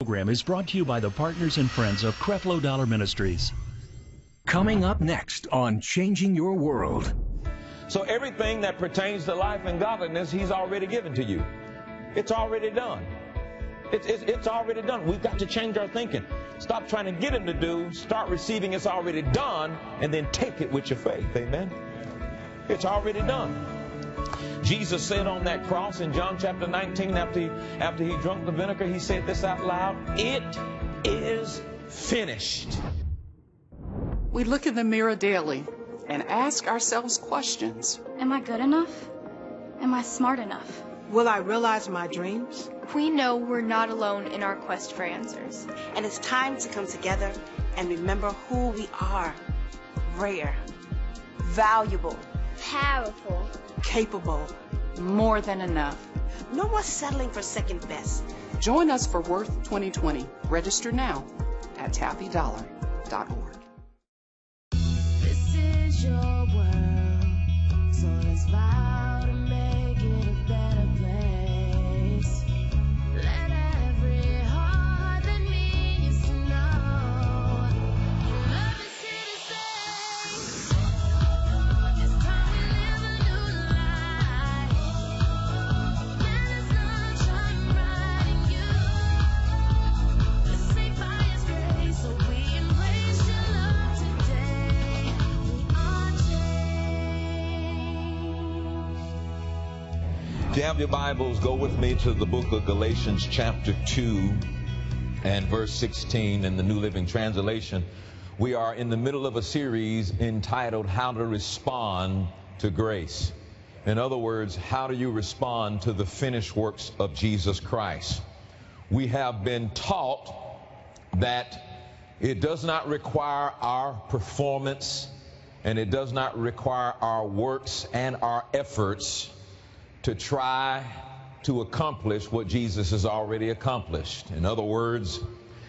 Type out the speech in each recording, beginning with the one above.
program is brought to you by the partners and friends of Creflo Dollar Ministries. Coming up next on Changing Your World. So everything that pertains to life and godliness, He's already given to you. It's already done. It's, it's, it's already done. We've got to change our thinking. Stop trying to get Him to do. Start receiving it's already done, and then take it with your faith. Amen. It's already done. Jesus said on that cross in John chapter 19, after he, after he drunk the vinegar, he said this out loud It is finished. We look in the mirror daily and ask ourselves questions. Am I good enough? Am I smart enough? Will I realize my dreams? We know we're not alone in our quest for answers. And it's time to come together and remember who we are rare, valuable, Powerful. Capable. More than enough. No more settling for second best. Join us for Worth 2020. Register now at taffydollar.org. This is your world, so let's vow you have your Bibles, go with me to the book of Galatians, chapter 2, and verse 16 in the New Living Translation. We are in the middle of a series entitled How to Respond to Grace. In other words, how do you respond to the finished works of Jesus Christ? We have been taught that it does not require our performance and it does not require our works and our efforts to try to accomplish what Jesus has already accomplished. In other words,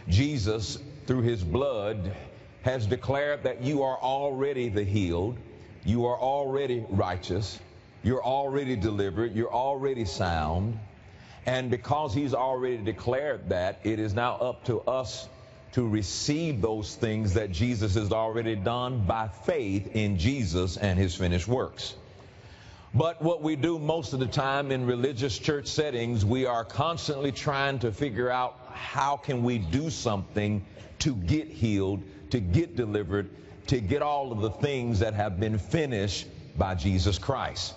Jesus, through his blood, has declared that you are already the healed, you are already righteous, you're already delivered, you're already sound. And because he's already declared that, it is now up to us to receive those things that Jesus has already done by faith in Jesus and his finished works. But what we do most of the time in religious church settings, we are constantly trying to figure out how can we do something to get healed, to get delivered, to get all of the things that have been finished by Jesus Christ.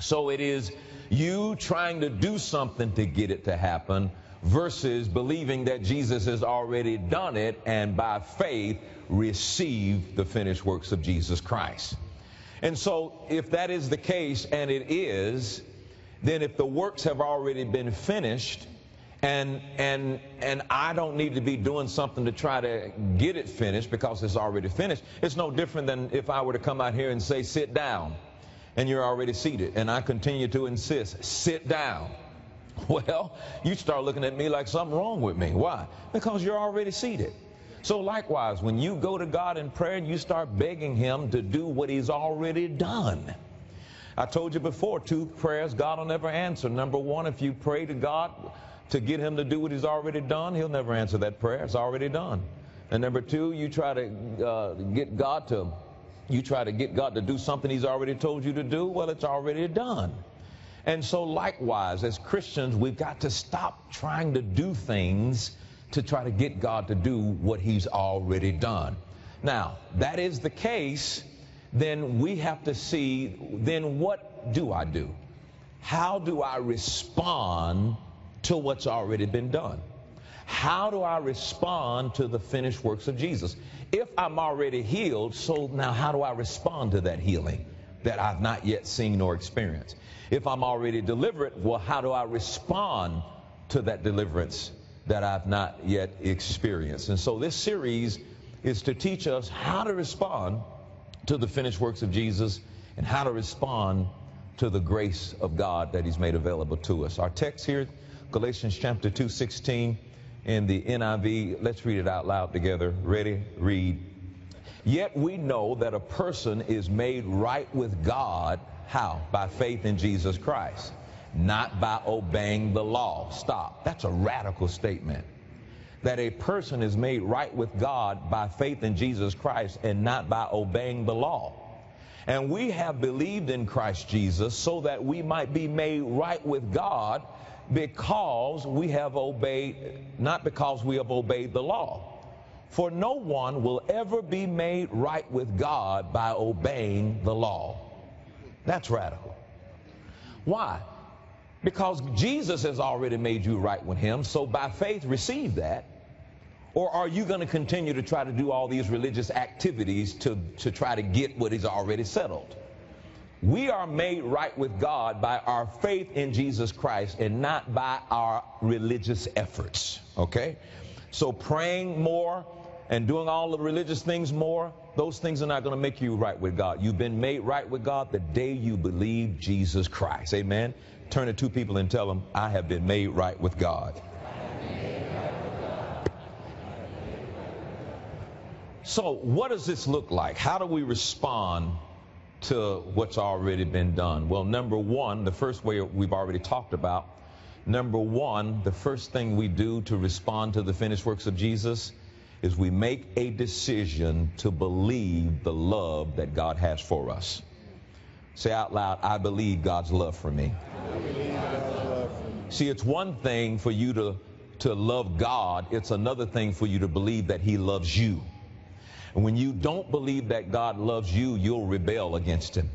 So it is you trying to do something to get it to happen versus believing that Jesus has already done it and by faith receive the finished works of Jesus Christ. And so, if that is the case, and it is, then if the works have already been finished, and and and I don't need to be doing something to try to get it finished because it's already finished. It's no different than if I were to come out here and say, "Sit down," and you're already seated, and I continue to insist, "Sit down." Well, you start looking at me like something wrong with me. Why? Because you're already seated. So likewise, when you go to God in prayer and you start begging Him to do what He's already done. I told you before, two prayers God will never answer. Number one, if you pray to God to get Him to do what He's already done, He'll never answer that prayer. It's already done. And number two, you try to uh, get God to, you try to get God to do something He's already told you to do. Well, it's already done. And so, likewise, as Christians, we've got to stop trying to do things to try to get God to do what He's already done. Now, that is the case, then we have to see then what do I do? How do I respond to what's already been done? How do I respond to the finished works of Jesus? If I'm already healed, so now how do I respond to that healing that I've not yet seen or experienced? If I'm already delivered, well, how do I respond to that deliverance that I've not yet experienced? And so this series is to teach us how to respond to the finished works of Jesus and how to respond to the grace of God that He's made available to us. Our text here, Galatians chapter 2, 16 in the NIV. Let's read it out loud together. Ready? Read. Yet we know that a person is made right with God how? By faith in Jesus Christ, not by obeying the law. Stop. That's a radical statement. that a person is made right with God by faith in Jesus Christ and not by obeying the law. And we have believed in Christ Jesus so that we might be made right with God because we have obeyed, not because we have obeyed the law. For no one will ever be made right with God by obeying the law. That's radical. Why? Because Jesus has already made you right with Him, so by faith receive that. Or are you going to continue to try to do all these religious activities to, to try to get what He's already settled? We are made right with God by our faith in Jesus Christ and not by our religious efforts. Okay? So praying more and doing all the religious things more, those things are not going to make you right with God. You've been made right with God the day you believe Jesus Christ. Amen. Turn to two people and tell them, I have been made right with God. So, what does this look like? How do we respond to what's already been done? Well, number one, the first way we've already talked about. Number one, the first thing we do to respond to the finished works of Jesus is we make a decision to believe the love that God has for us. Say out loud, I believe God's love for me. See, it's one thing for you to, to love God, it's another thing for you to believe that He loves you. And when you don't believe that God loves you, you'll rebel against Him.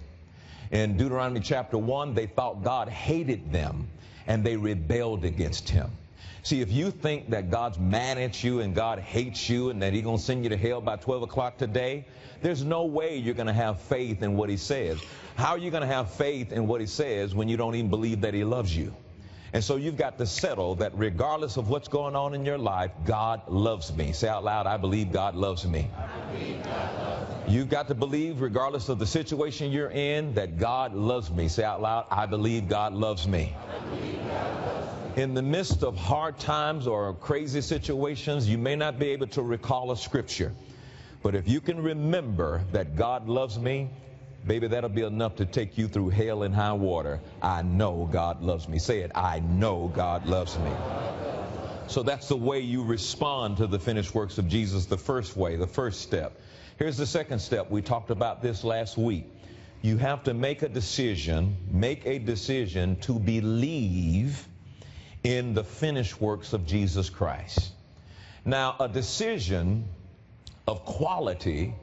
In Deuteronomy chapter 1, they thought God hated them and they rebelled against Him. See, if you think that God's mad at you and God hates you and that He's going to send you to hell by 12 o'clock today, there's no way you're going to have faith in what He says. How are you going to have faith in what He says when you don't even believe that He loves you? And so you've got to settle that regardless of what's going on in your life, God loves me. Say out loud, I believe God loves me. Believe God loves me. You've got to believe, regardless of the situation you're in, that God loves me. Say out loud, I believe God loves me. Believe God loves me. In the midst of hard times or crazy situations, you may not be able to recall a scripture. But if you can remember that God loves me, Baby, that'll be enough to take you through hell and high water. I know God loves me. Say it. I know God loves me. So that's the way you respond to the finished works of Jesus, the first way, the first step. Here's the second step. We talked about this last week. You have to make a decision, make a decision to believe in the finished works of Jesus Christ. Now, a decision of quality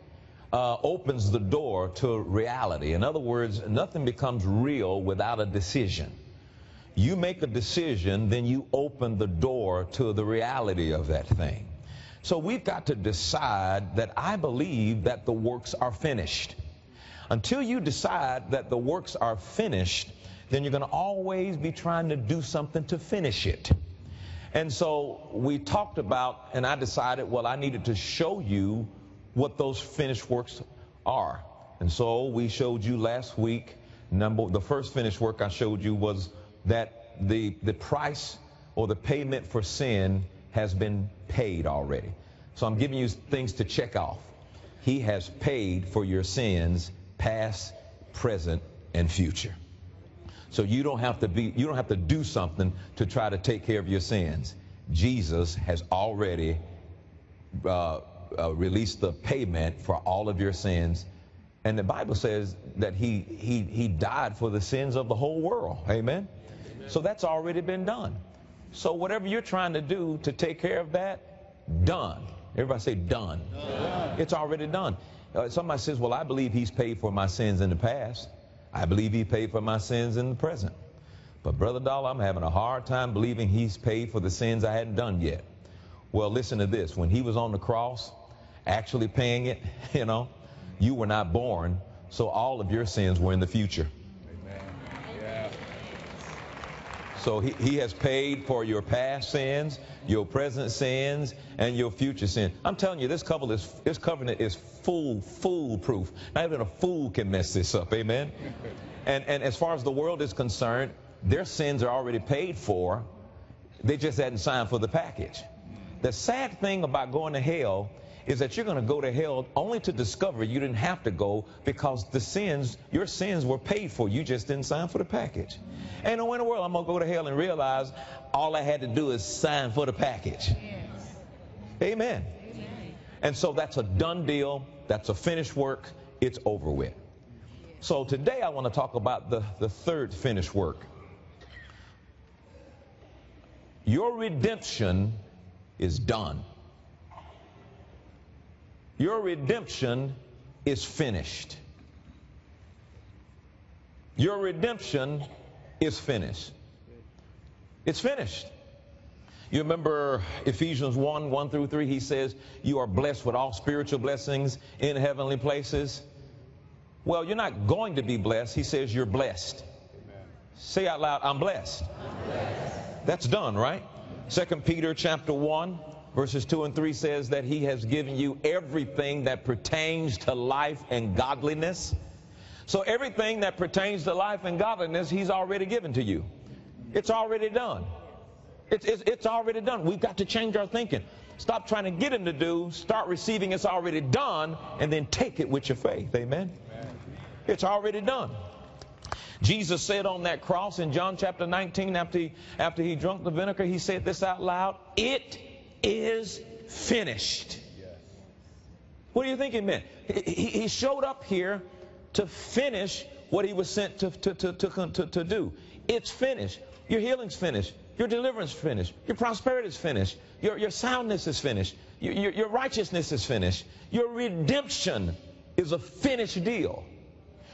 uh, opens the door to reality. In other words, nothing becomes real without a decision. You make a decision, then you open the door to the reality of that thing. So we've got to decide that I believe that the works are finished. Until you decide that the works are finished, then you're going to always be trying to do something to finish it. And so we talked about, and I decided, well, I needed to show you what those finished works are. And so we showed you last week, number the first finished work I showed you was that the the price or the payment for sin has been paid already. So I'm giving you things to check off. He has paid for your sins, past, present, and future. So you don't have to be you don't have to do something to try to take care of your sins. Jesus has already uh, uh, released the payment for all of your sins. And the Bible says that he, he, he died for the sins of the whole world. Amen? Amen? So that's already been done. So whatever you're trying to do to take care of that, done. Everybody say done. done. It's already done. Uh, somebody says, well, I believe he's paid for my sins in the past. I believe he paid for my sins in the present. But Brother Dollar, I'm having a hard time believing he's paid for the sins I hadn't done yet. Well, listen to this. When he was on the cross, actually paying it, you know, you were not born, so all of your sins were in the future. So he, he has paid for your past sins, your present sins, and your future sins. I'm telling you, this covenant is, this covenant is fool, foolproof. Not even a fool can mess this up. Amen. And, and as far as the world is concerned, their sins are already paid for. They just hadn't signed for the package. The sad thing about going to hell is that you're going to go to hell only to discover you didn't have to go because the sins, your sins were paid for. You just didn't sign for the package. Ain't no way in the world I'm going to go to hell and realize all I had to do is sign for the package. Amen. And so that's a done deal. That's a finished work. It's over with. So today I want to talk about the, the third finished work. Your redemption is done. Your redemption is finished. Your redemption is finished. It's finished. You remember Ephesians 1 1 through 3, he says, You are blessed with all spiritual blessings in heavenly places. Well, you're not going to be blessed. He says you're blessed. Amen. Say out loud, I'm blessed. I'm blessed. That's done, right? Second Peter chapter 1, verses 2 and 3 says that he has given you everything that pertains to life and godliness. So everything that pertains to life and godliness, he's already given to you. It's already done. It's, it's, it's already done. We've got to change our thinking. Stop trying to get him to do. Start receiving it's already done, and then take it with your faith. Amen. It's already done. Jesus said on that cross in John chapter 19, after he, after he drunk the vinegar, he said this out loud It is finished. What do you think he meant? He, he showed up here to finish what he was sent to, to, to, to, to do. It's finished. Your healing's finished. Your deliverance is finished. Your prosperity is finished. Your, your soundness is finished. Your, your, your righteousness is finished. Your redemption is a finished deal.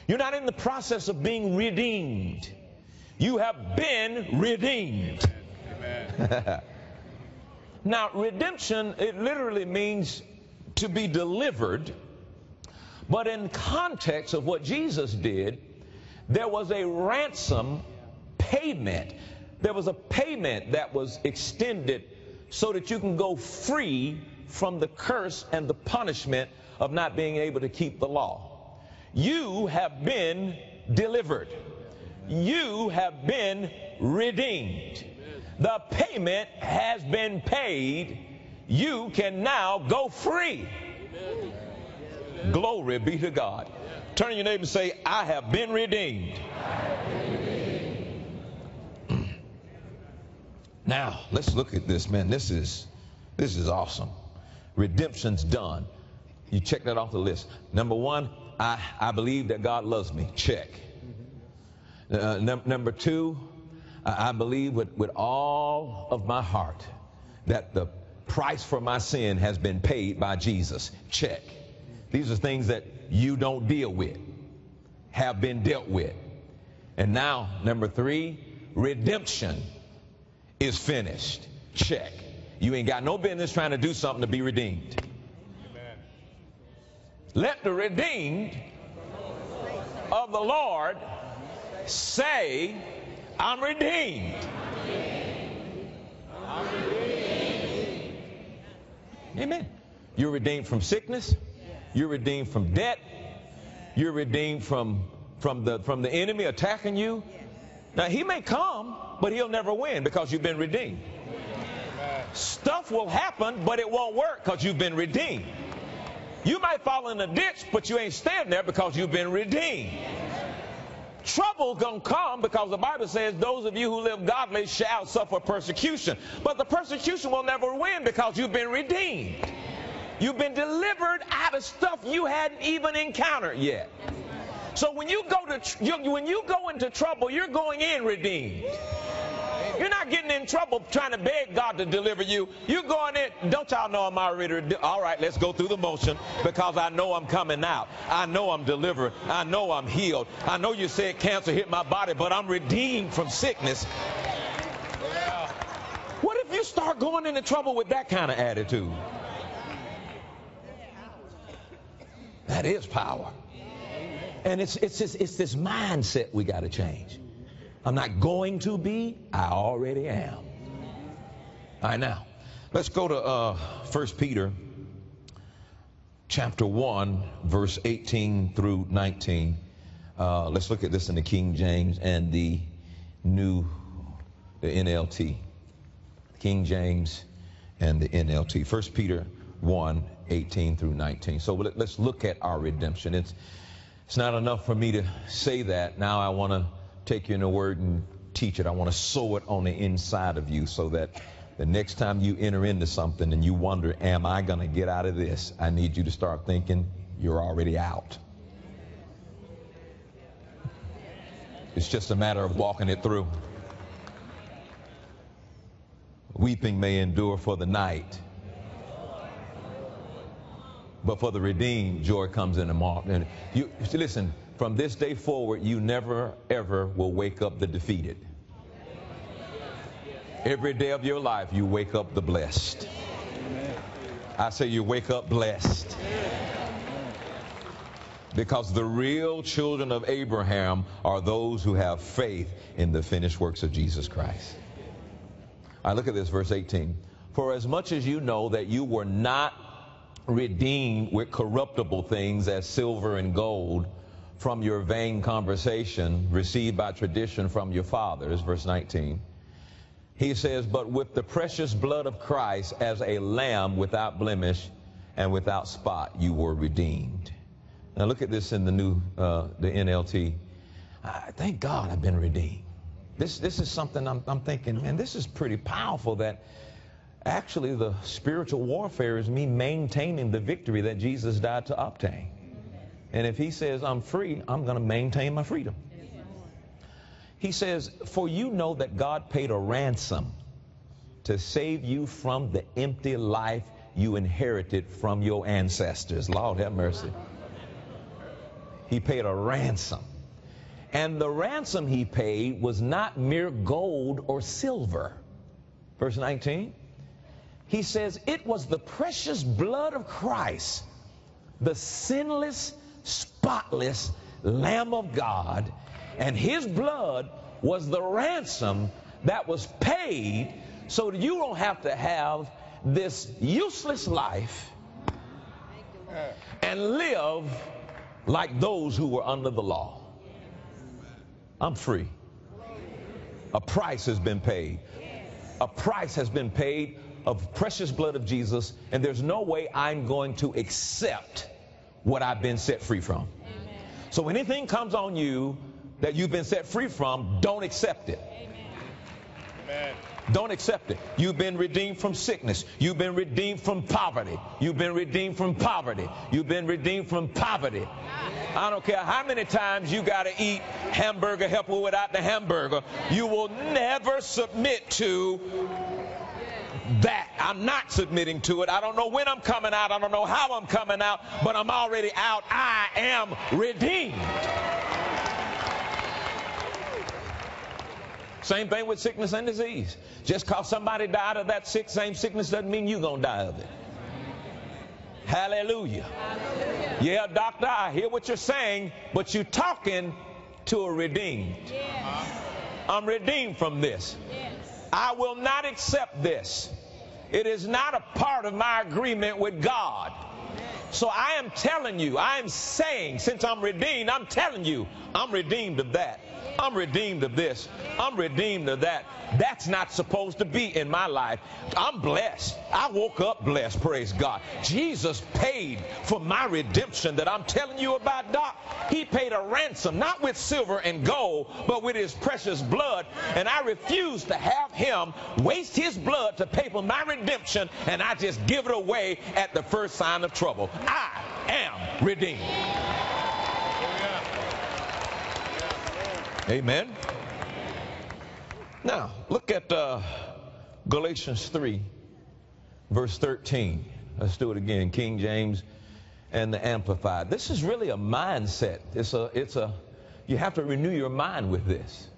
You're not in the process of being redeemed. You have been redeemed. Amen. now, redemption, it literally means to be delivered. But in context of what Jesus did, there was a ransom payment. There was a payment that was extended so that you can go free from the curse and the punishment of not being able to keep the law. You have been delivered. You have been redeemed. The payment has been paid. You can now go free. Glory be to God. Turn to your neighbor and say, I have been redeemed. now, let's look at this, man. This is this is awesome. Redemption's done. You check that off the list. Number one, I, I believe that God loves me. Check. Uh, num- number two, I, believe with, with all of my heart that the price for my sin has been paid by Jesus. Check. These are things that you don't deal with, have been dealt with. And now, number three, redemption is finished. Check. You ain't got no business trying to do something to be redeemed. Let the redeemed of the Lord say, I'm redeemed. I'm redeemed. Amen. You're redeemed from sickness. You're redeemed from debt. You're redeemed from, from, the, from the enemy attacking you. Now, he may come, but he'll never win because you've been redeemed. Stuff will happen, but it won't work because you've been redeemed. You might fall in a ditch, but you ain't standing there because you've been redeemed. Trouble gonna come because the Bible says those of you who live godly shall suffer persecution. But the persecution will never win because you've been redeemed. You've been delivered out of stuff you hadn't even encountered yet. So when you go to when you go into trouble, you're going in redeemed. You're not getting in trouble trying to beg God to deliver you. You're going in, don't y'all know I'm already, all right, let's go through the motion because I know I'm coming out. I know I'm delivered. I know I'm healed. I know you said cancer hit my body, but I'm redeemed from sickness. What if you start going into trouble with that kind of attitude? That is power. And it's, it's, this, it's this mindset we got to change. I'm not going to be, I already am. All right, now, let's go to uh, 1 Peter chapter 1, verse 18 through 19. Uh, let's look at this in the King James and the New, the NLT. King James and the NLT. 1 Peter 1, 18 through 19. So let's look at our redemption. It's, it's not enough for me to say that. Now I want to take you in the word and teach it. I want to sow it on the inside of you so that The next time you enter into something and you wonder, am I going to get out of this? I need you to start thinking you're already out. It's just a matter of walking it through. Weeping may endure for the night, but for the redeemed, joy comes in the morning. You listen. From this day forward, you never ever will wake up the defeated. Every day of your life, you wake up the blessed. I say you wake up blessed. Because the real children of Abraham are those who have faith in the finished works of Jesus Christ. I look at this, verse 18. For as much as you know that you were not redeemed with corruptible things as silver and gold from your vain conversation received by tradition from your fathers, verse 19. He says, but with the precious blood of Christ as a lamb without blemish and without spot, you were redeemed. Now look at this in the new, uh, the NLT. I, thank God I've been redeemed. This, this is something I'm, I'm thinking, man, this is pretty powerful that actually the spiritual warfare is me maintaining the victory that Jesus died to obtain. And if he says I'm free, I'm going to maintain my freedom. He says, For you know that God paid a ransom to save you from the empty life you inherited from your ancestors. Lord have mercy. He paid a ransom. And the ransom he paid was not mere gold or silver. Verse 19. He says, It was the precious blood of Christ, the sinless spotless Lamb of God, and his blood was the ransom that was paid so that you don't have to have this useless life and live like those who were under the law. I'm free. A price has been paid. A price has been paid of precious blood of Jesus, and there's no way I'm going to accept what I've been set free from. Amen. So anything comes on you that you've been set free from, don't accept it. Amen. Don't accept it. You've been redeemed from sickness. You've been redeemed from poverty. You've been redeemed from poverty. You've been redeemed from poverty. I don't care how many times you got to eat hamburger helper without the hamburger. You will never submit to that. I'm not submitting to it. I don't know when I'm coming out. I don't know how I'm coming out, but I'm already out. I am redeemed. Same thing with sickness and disease. Just because somebody died of that sick, same sickness doesn't mean you're going to die of it. Hallelujah. Hallelujah. Yeah, doctor, I hear what you're saying, but you're talking to a redeemed. Yes. I'm redeemed from this. Yes. I will not accept this. It is not a part of my agreement with God. So I am telling you, I am saying, since I'm redeemed, I'm telling you, I'm redeemed of that. I'm redeemed of this. I'm redeemed of that. That's not supposed to be in my life. I'm blessed. I woke up blessed, praise God. Jesus paid for my redemption that I'm telling you about, Doc. He paid a ransom, not with silver and gold, but with his precious blood. And I refuse to have him waste his blood to pay for my redemption, and I just give it away at the first sign of trouble. I am redeemed. Amen. Now, look at uh, Galatians 3, verse 13. Let's do it again. King James and the Amplified. This is really a mindset. It's a, it's a, you have to renew your mind with this.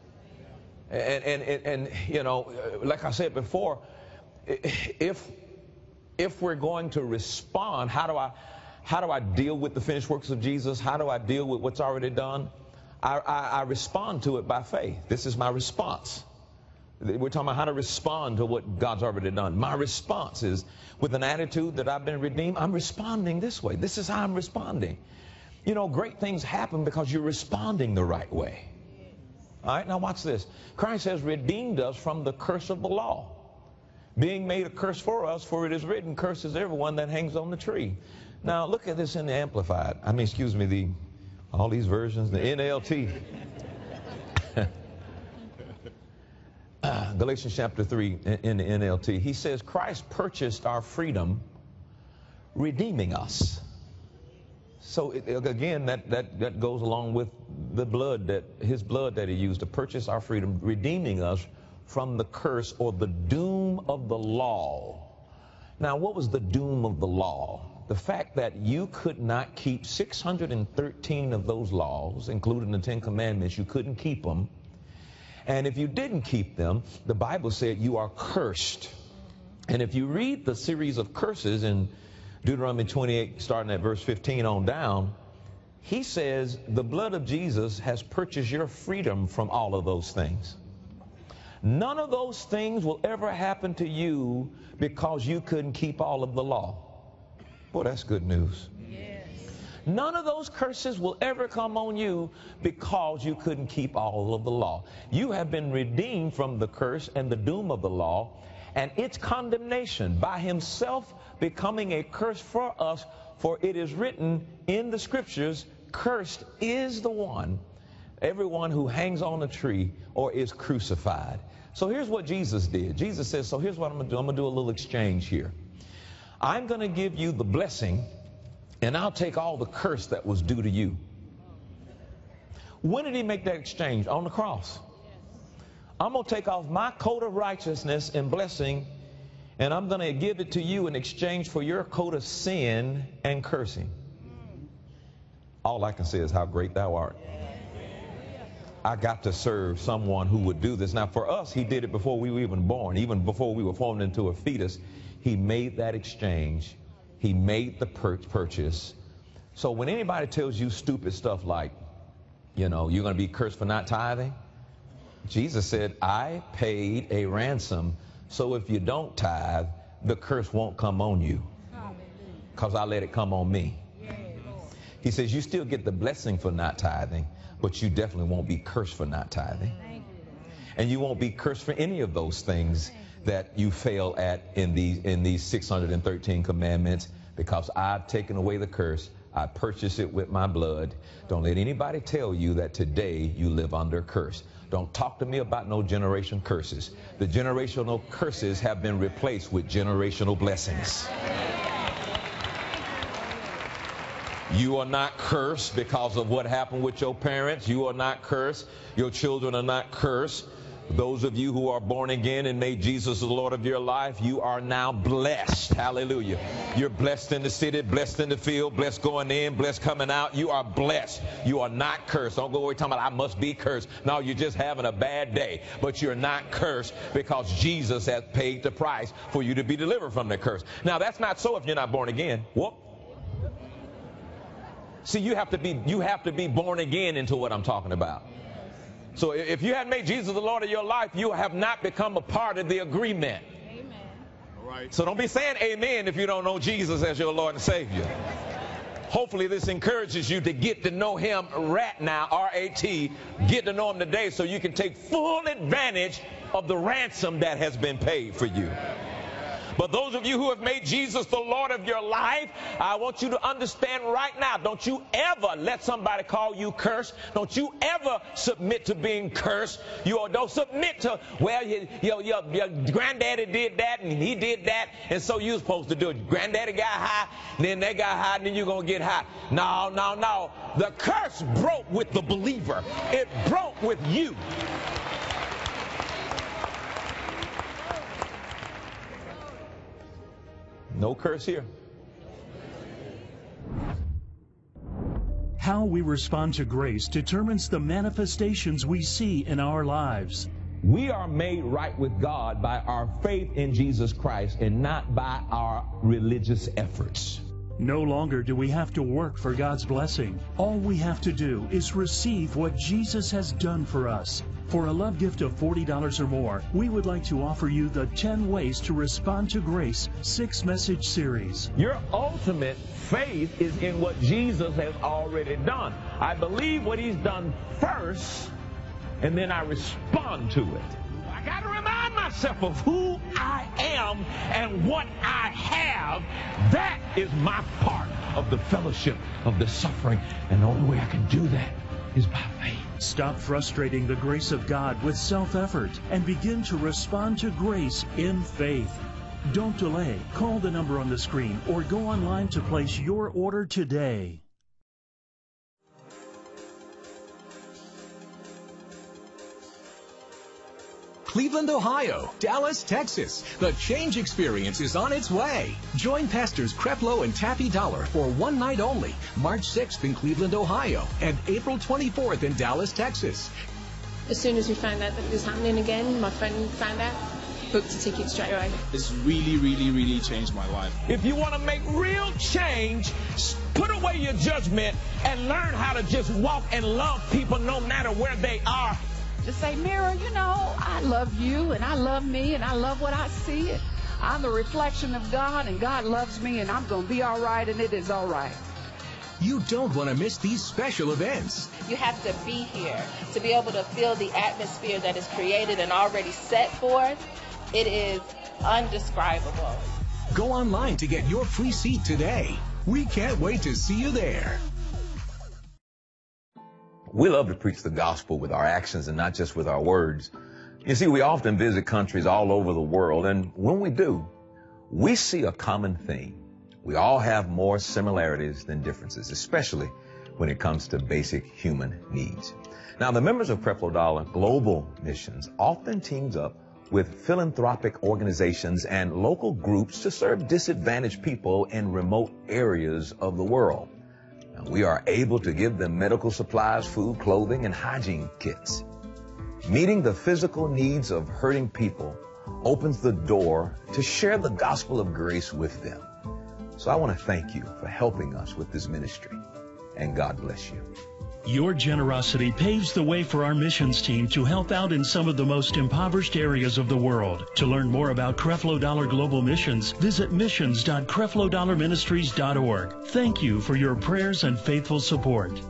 And, and, and, and you know, like I said before, if, if we're going to respond, how do I, how do I deal with the finished works of Jesus? How do I deal with what's already done? I, I, I respond to it by faith. This is my response. We're talking about how to respond to what God's already done. My response is with an attitude that I've been redeemed, I'm responding this way. This is how I'm responding. You know, great things happen because you're responding the right way. All right, now watch this. Christ has redeemed us from the curse of the law, being made a curse for us, for it is written, curses everyone that hangs on the tree. Now, look at this in the Amplified. I mean, excuse me, the all these versions, the NLT. Galatians chapter 3 in, the NLT, he says, Christ purchased our freedom, redeeming us. So it, again, that, that, that goes along with the blood that his blood that he used to purchase our freedom, redeeming us from the curse or the doom of the law. Now, what was the doom of the law? The fact that you could not keep 613 of those laws, including the Ten Commandments, you couldn't keep them. And if you didn't keep them, the Bible said you are cursed. And if you read the series of curses in Deuteronomy 28, starting at verse 15 on down, he says the blood of Jesus has purchased your freedom from all of those things. None of those things will ever happen to you because you couldn't keep all of the law. Boy, that's good news. None of those curses will ever come on you because you couldn't keep all of the law. You have been redeemed from the curse and the doom of the law and its condemnation by himself becoming a curse for us. For it is written in the scriptures, cursed is the one, everyone who hangs on a tree or is crucified. So here's what Jesus did. Jesus says, So here's what I'm going to do. I'm going to do a little exchange here. I'm going to give you the blessing and I'll take all the curse that was due to you. When did he make that exchange? On the cross. I'm going to take off my coat of righteousness and blessing, and I'm going to give it to you in exchange for your coat of sin and cursing. All I can say is how great thou art. I got to serve someone who would do this. Now, for us, he did it before we were even born, even before we were formed into a fetus. He made that exchange. He made the pur- purchase. So when anybody tells you stupid stuff like, you know, you're going to be cursed for not tithing, Jesus said, I paid a ransom, so if you don't tithe, the curse won't come on you. Because I let it come on me. He says, you still get the blessing for not tithing, but you definitely won't be cursed for not tithing. And you won't be cursed for any of those things that you fail at in these in these 613 commandments because I've taken away the curse. I purchased it with my blood. Don't let anybody tell you that today you live under a curse. Don't talk to me about no generation curses. The generational curses have been replaced with generational blessings. You are not cursed because of what happened with your parents. You are not cursed. Your children are not cursed. Those of you who are born again and made Jesus the Lord of your life, you are now blessed. Hallelujah. You're blessed in the city, blessed in the field, blessed going in, blessed coming out. You are blessed. You are not cursed. Don't go away talking about I must be cursed. No, you're just having a bad day. But you're not cursed because Jesus has paid the price for you to be delivered from the curse. Now that's not so if you're not born again. Whoop. See, you have to be you have to be born again into what I'm talking about. So if you hadn't made Jesus the Lord of your life, you have not become a part of the agreement. Amen. All right. So don't be saying amen if you don't know Jesus as your Lord and Savior. Hopefully this encourages you to get to know him right now, R-A-T, get to know him today so you can take full advantage of the ransom that has been paid for you. But those of you who have made Jesus the Lord of your life, I want you to understand right now, don't you ever let somebody call you cursed. Don't you ever submit to being cursed. You don't submit to, well, your, your, your, granddaddy did that and he did that, and so you're supposed to do it. Granddaddy got high, then they got high, and then you're going to get high. No, no, no. The curse broke with the believer. It broke with you. No curse here. How we respond to grace determines the manifestations we see in our lives. We are made right with God by our faith in Jesus Christ and not by our religious efforts. No longer do we have to work for God's blessing. All we have to do is receive what Jesus has done for us. For a love gift of $40 or more, we would like to offer you the 10 Ways to Respond to Grace six message series. Your ultimate faith is in what Jesus has already done. I believe what he's done first, and then I respond to it. I got to remind myself of who I am and what I have. That is my part of the fellowship of the suffering. And the only way I can do that is by faith. Stop frustrating the grace of God with self effort and begin to respond to grace in faith. Don't delay. Call the number on the screen or go online to place your order today. Cleveland, Ohio, Dallas, Texas. The change experience is on its way. Join Pastors Creflo and Taffy Dollar for one night only, March 6th in Cleveland, Ohio, and April 24th in Dallas, Texas. As soon as we found out that it was happening again, my friend found out, booked a ticket straight away. It's really, really, really changed my life. If you want to make real change, put away your judgment and learn how to just walk and love people no matter where they are. Just say, Mirror, you know, I love you and I love me and I love what I see. And I'm the reflection of God and God loves me and I'm going to be all right and it is all right. You don't want to miss these special events. You have to be here to be able to feel the atmosphere that is created and already set forth. It is undescribable. Go online to get your free seat today. We can't wait to see you there. We love to preach the gospel with our actions and not just with our words. You see, we often visit countries all over the world, and when we do, we see a common theme. We all have more similarities than differences, especially when it comes to basic human needs. Now, the members of Creflo Dollar Global Missions often teams up with philanthropic organizations and local groups to serve disadvantaged people in remote areas of the world. We are able to give them medical supplies, food, clothing, and hygiene kits. Meeting the physical needs of hurting people opens the door to share the gospel of grace with them. So I want to thank you for helping us with this ministry, and God bless you. Your generosity paves the way for our missions team to help out in some of the most impoverished areas of the world. To learn more about Creflo Dollar Global Missions, visit missions.creflodollarministries.org. Thank you for your prayers and faithful support.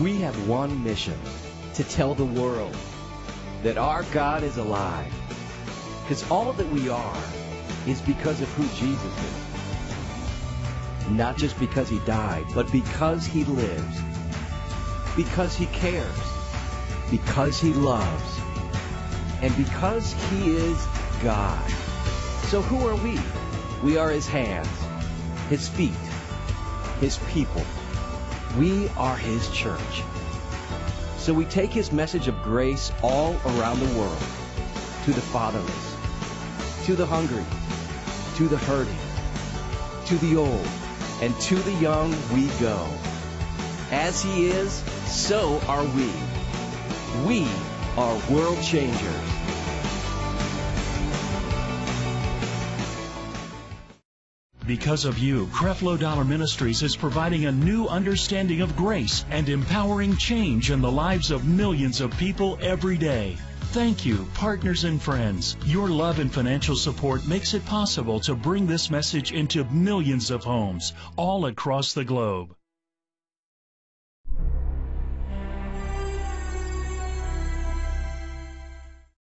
We have one mission to tell the world that our God is alive. Because all that we are is because of who Jesus is. Not just because he died, but because he lives. Because he cares. Because he loves. And because he is God. So who are we? We are his hands, his feet, his people. We are his church. So we take his message of grace all around the world to the fatherless, to the hungry, to the hurting, to the old, and to the young we go. As he is, so are we. We are world changers. Because of you, Creflo Dollar Ministries is providing a new understanding of grace and empowering change in the lives of millions of people every day. Thank you, partners and friends. Your love and financial support makes it possible to bring this message into millions of homes all across the globe.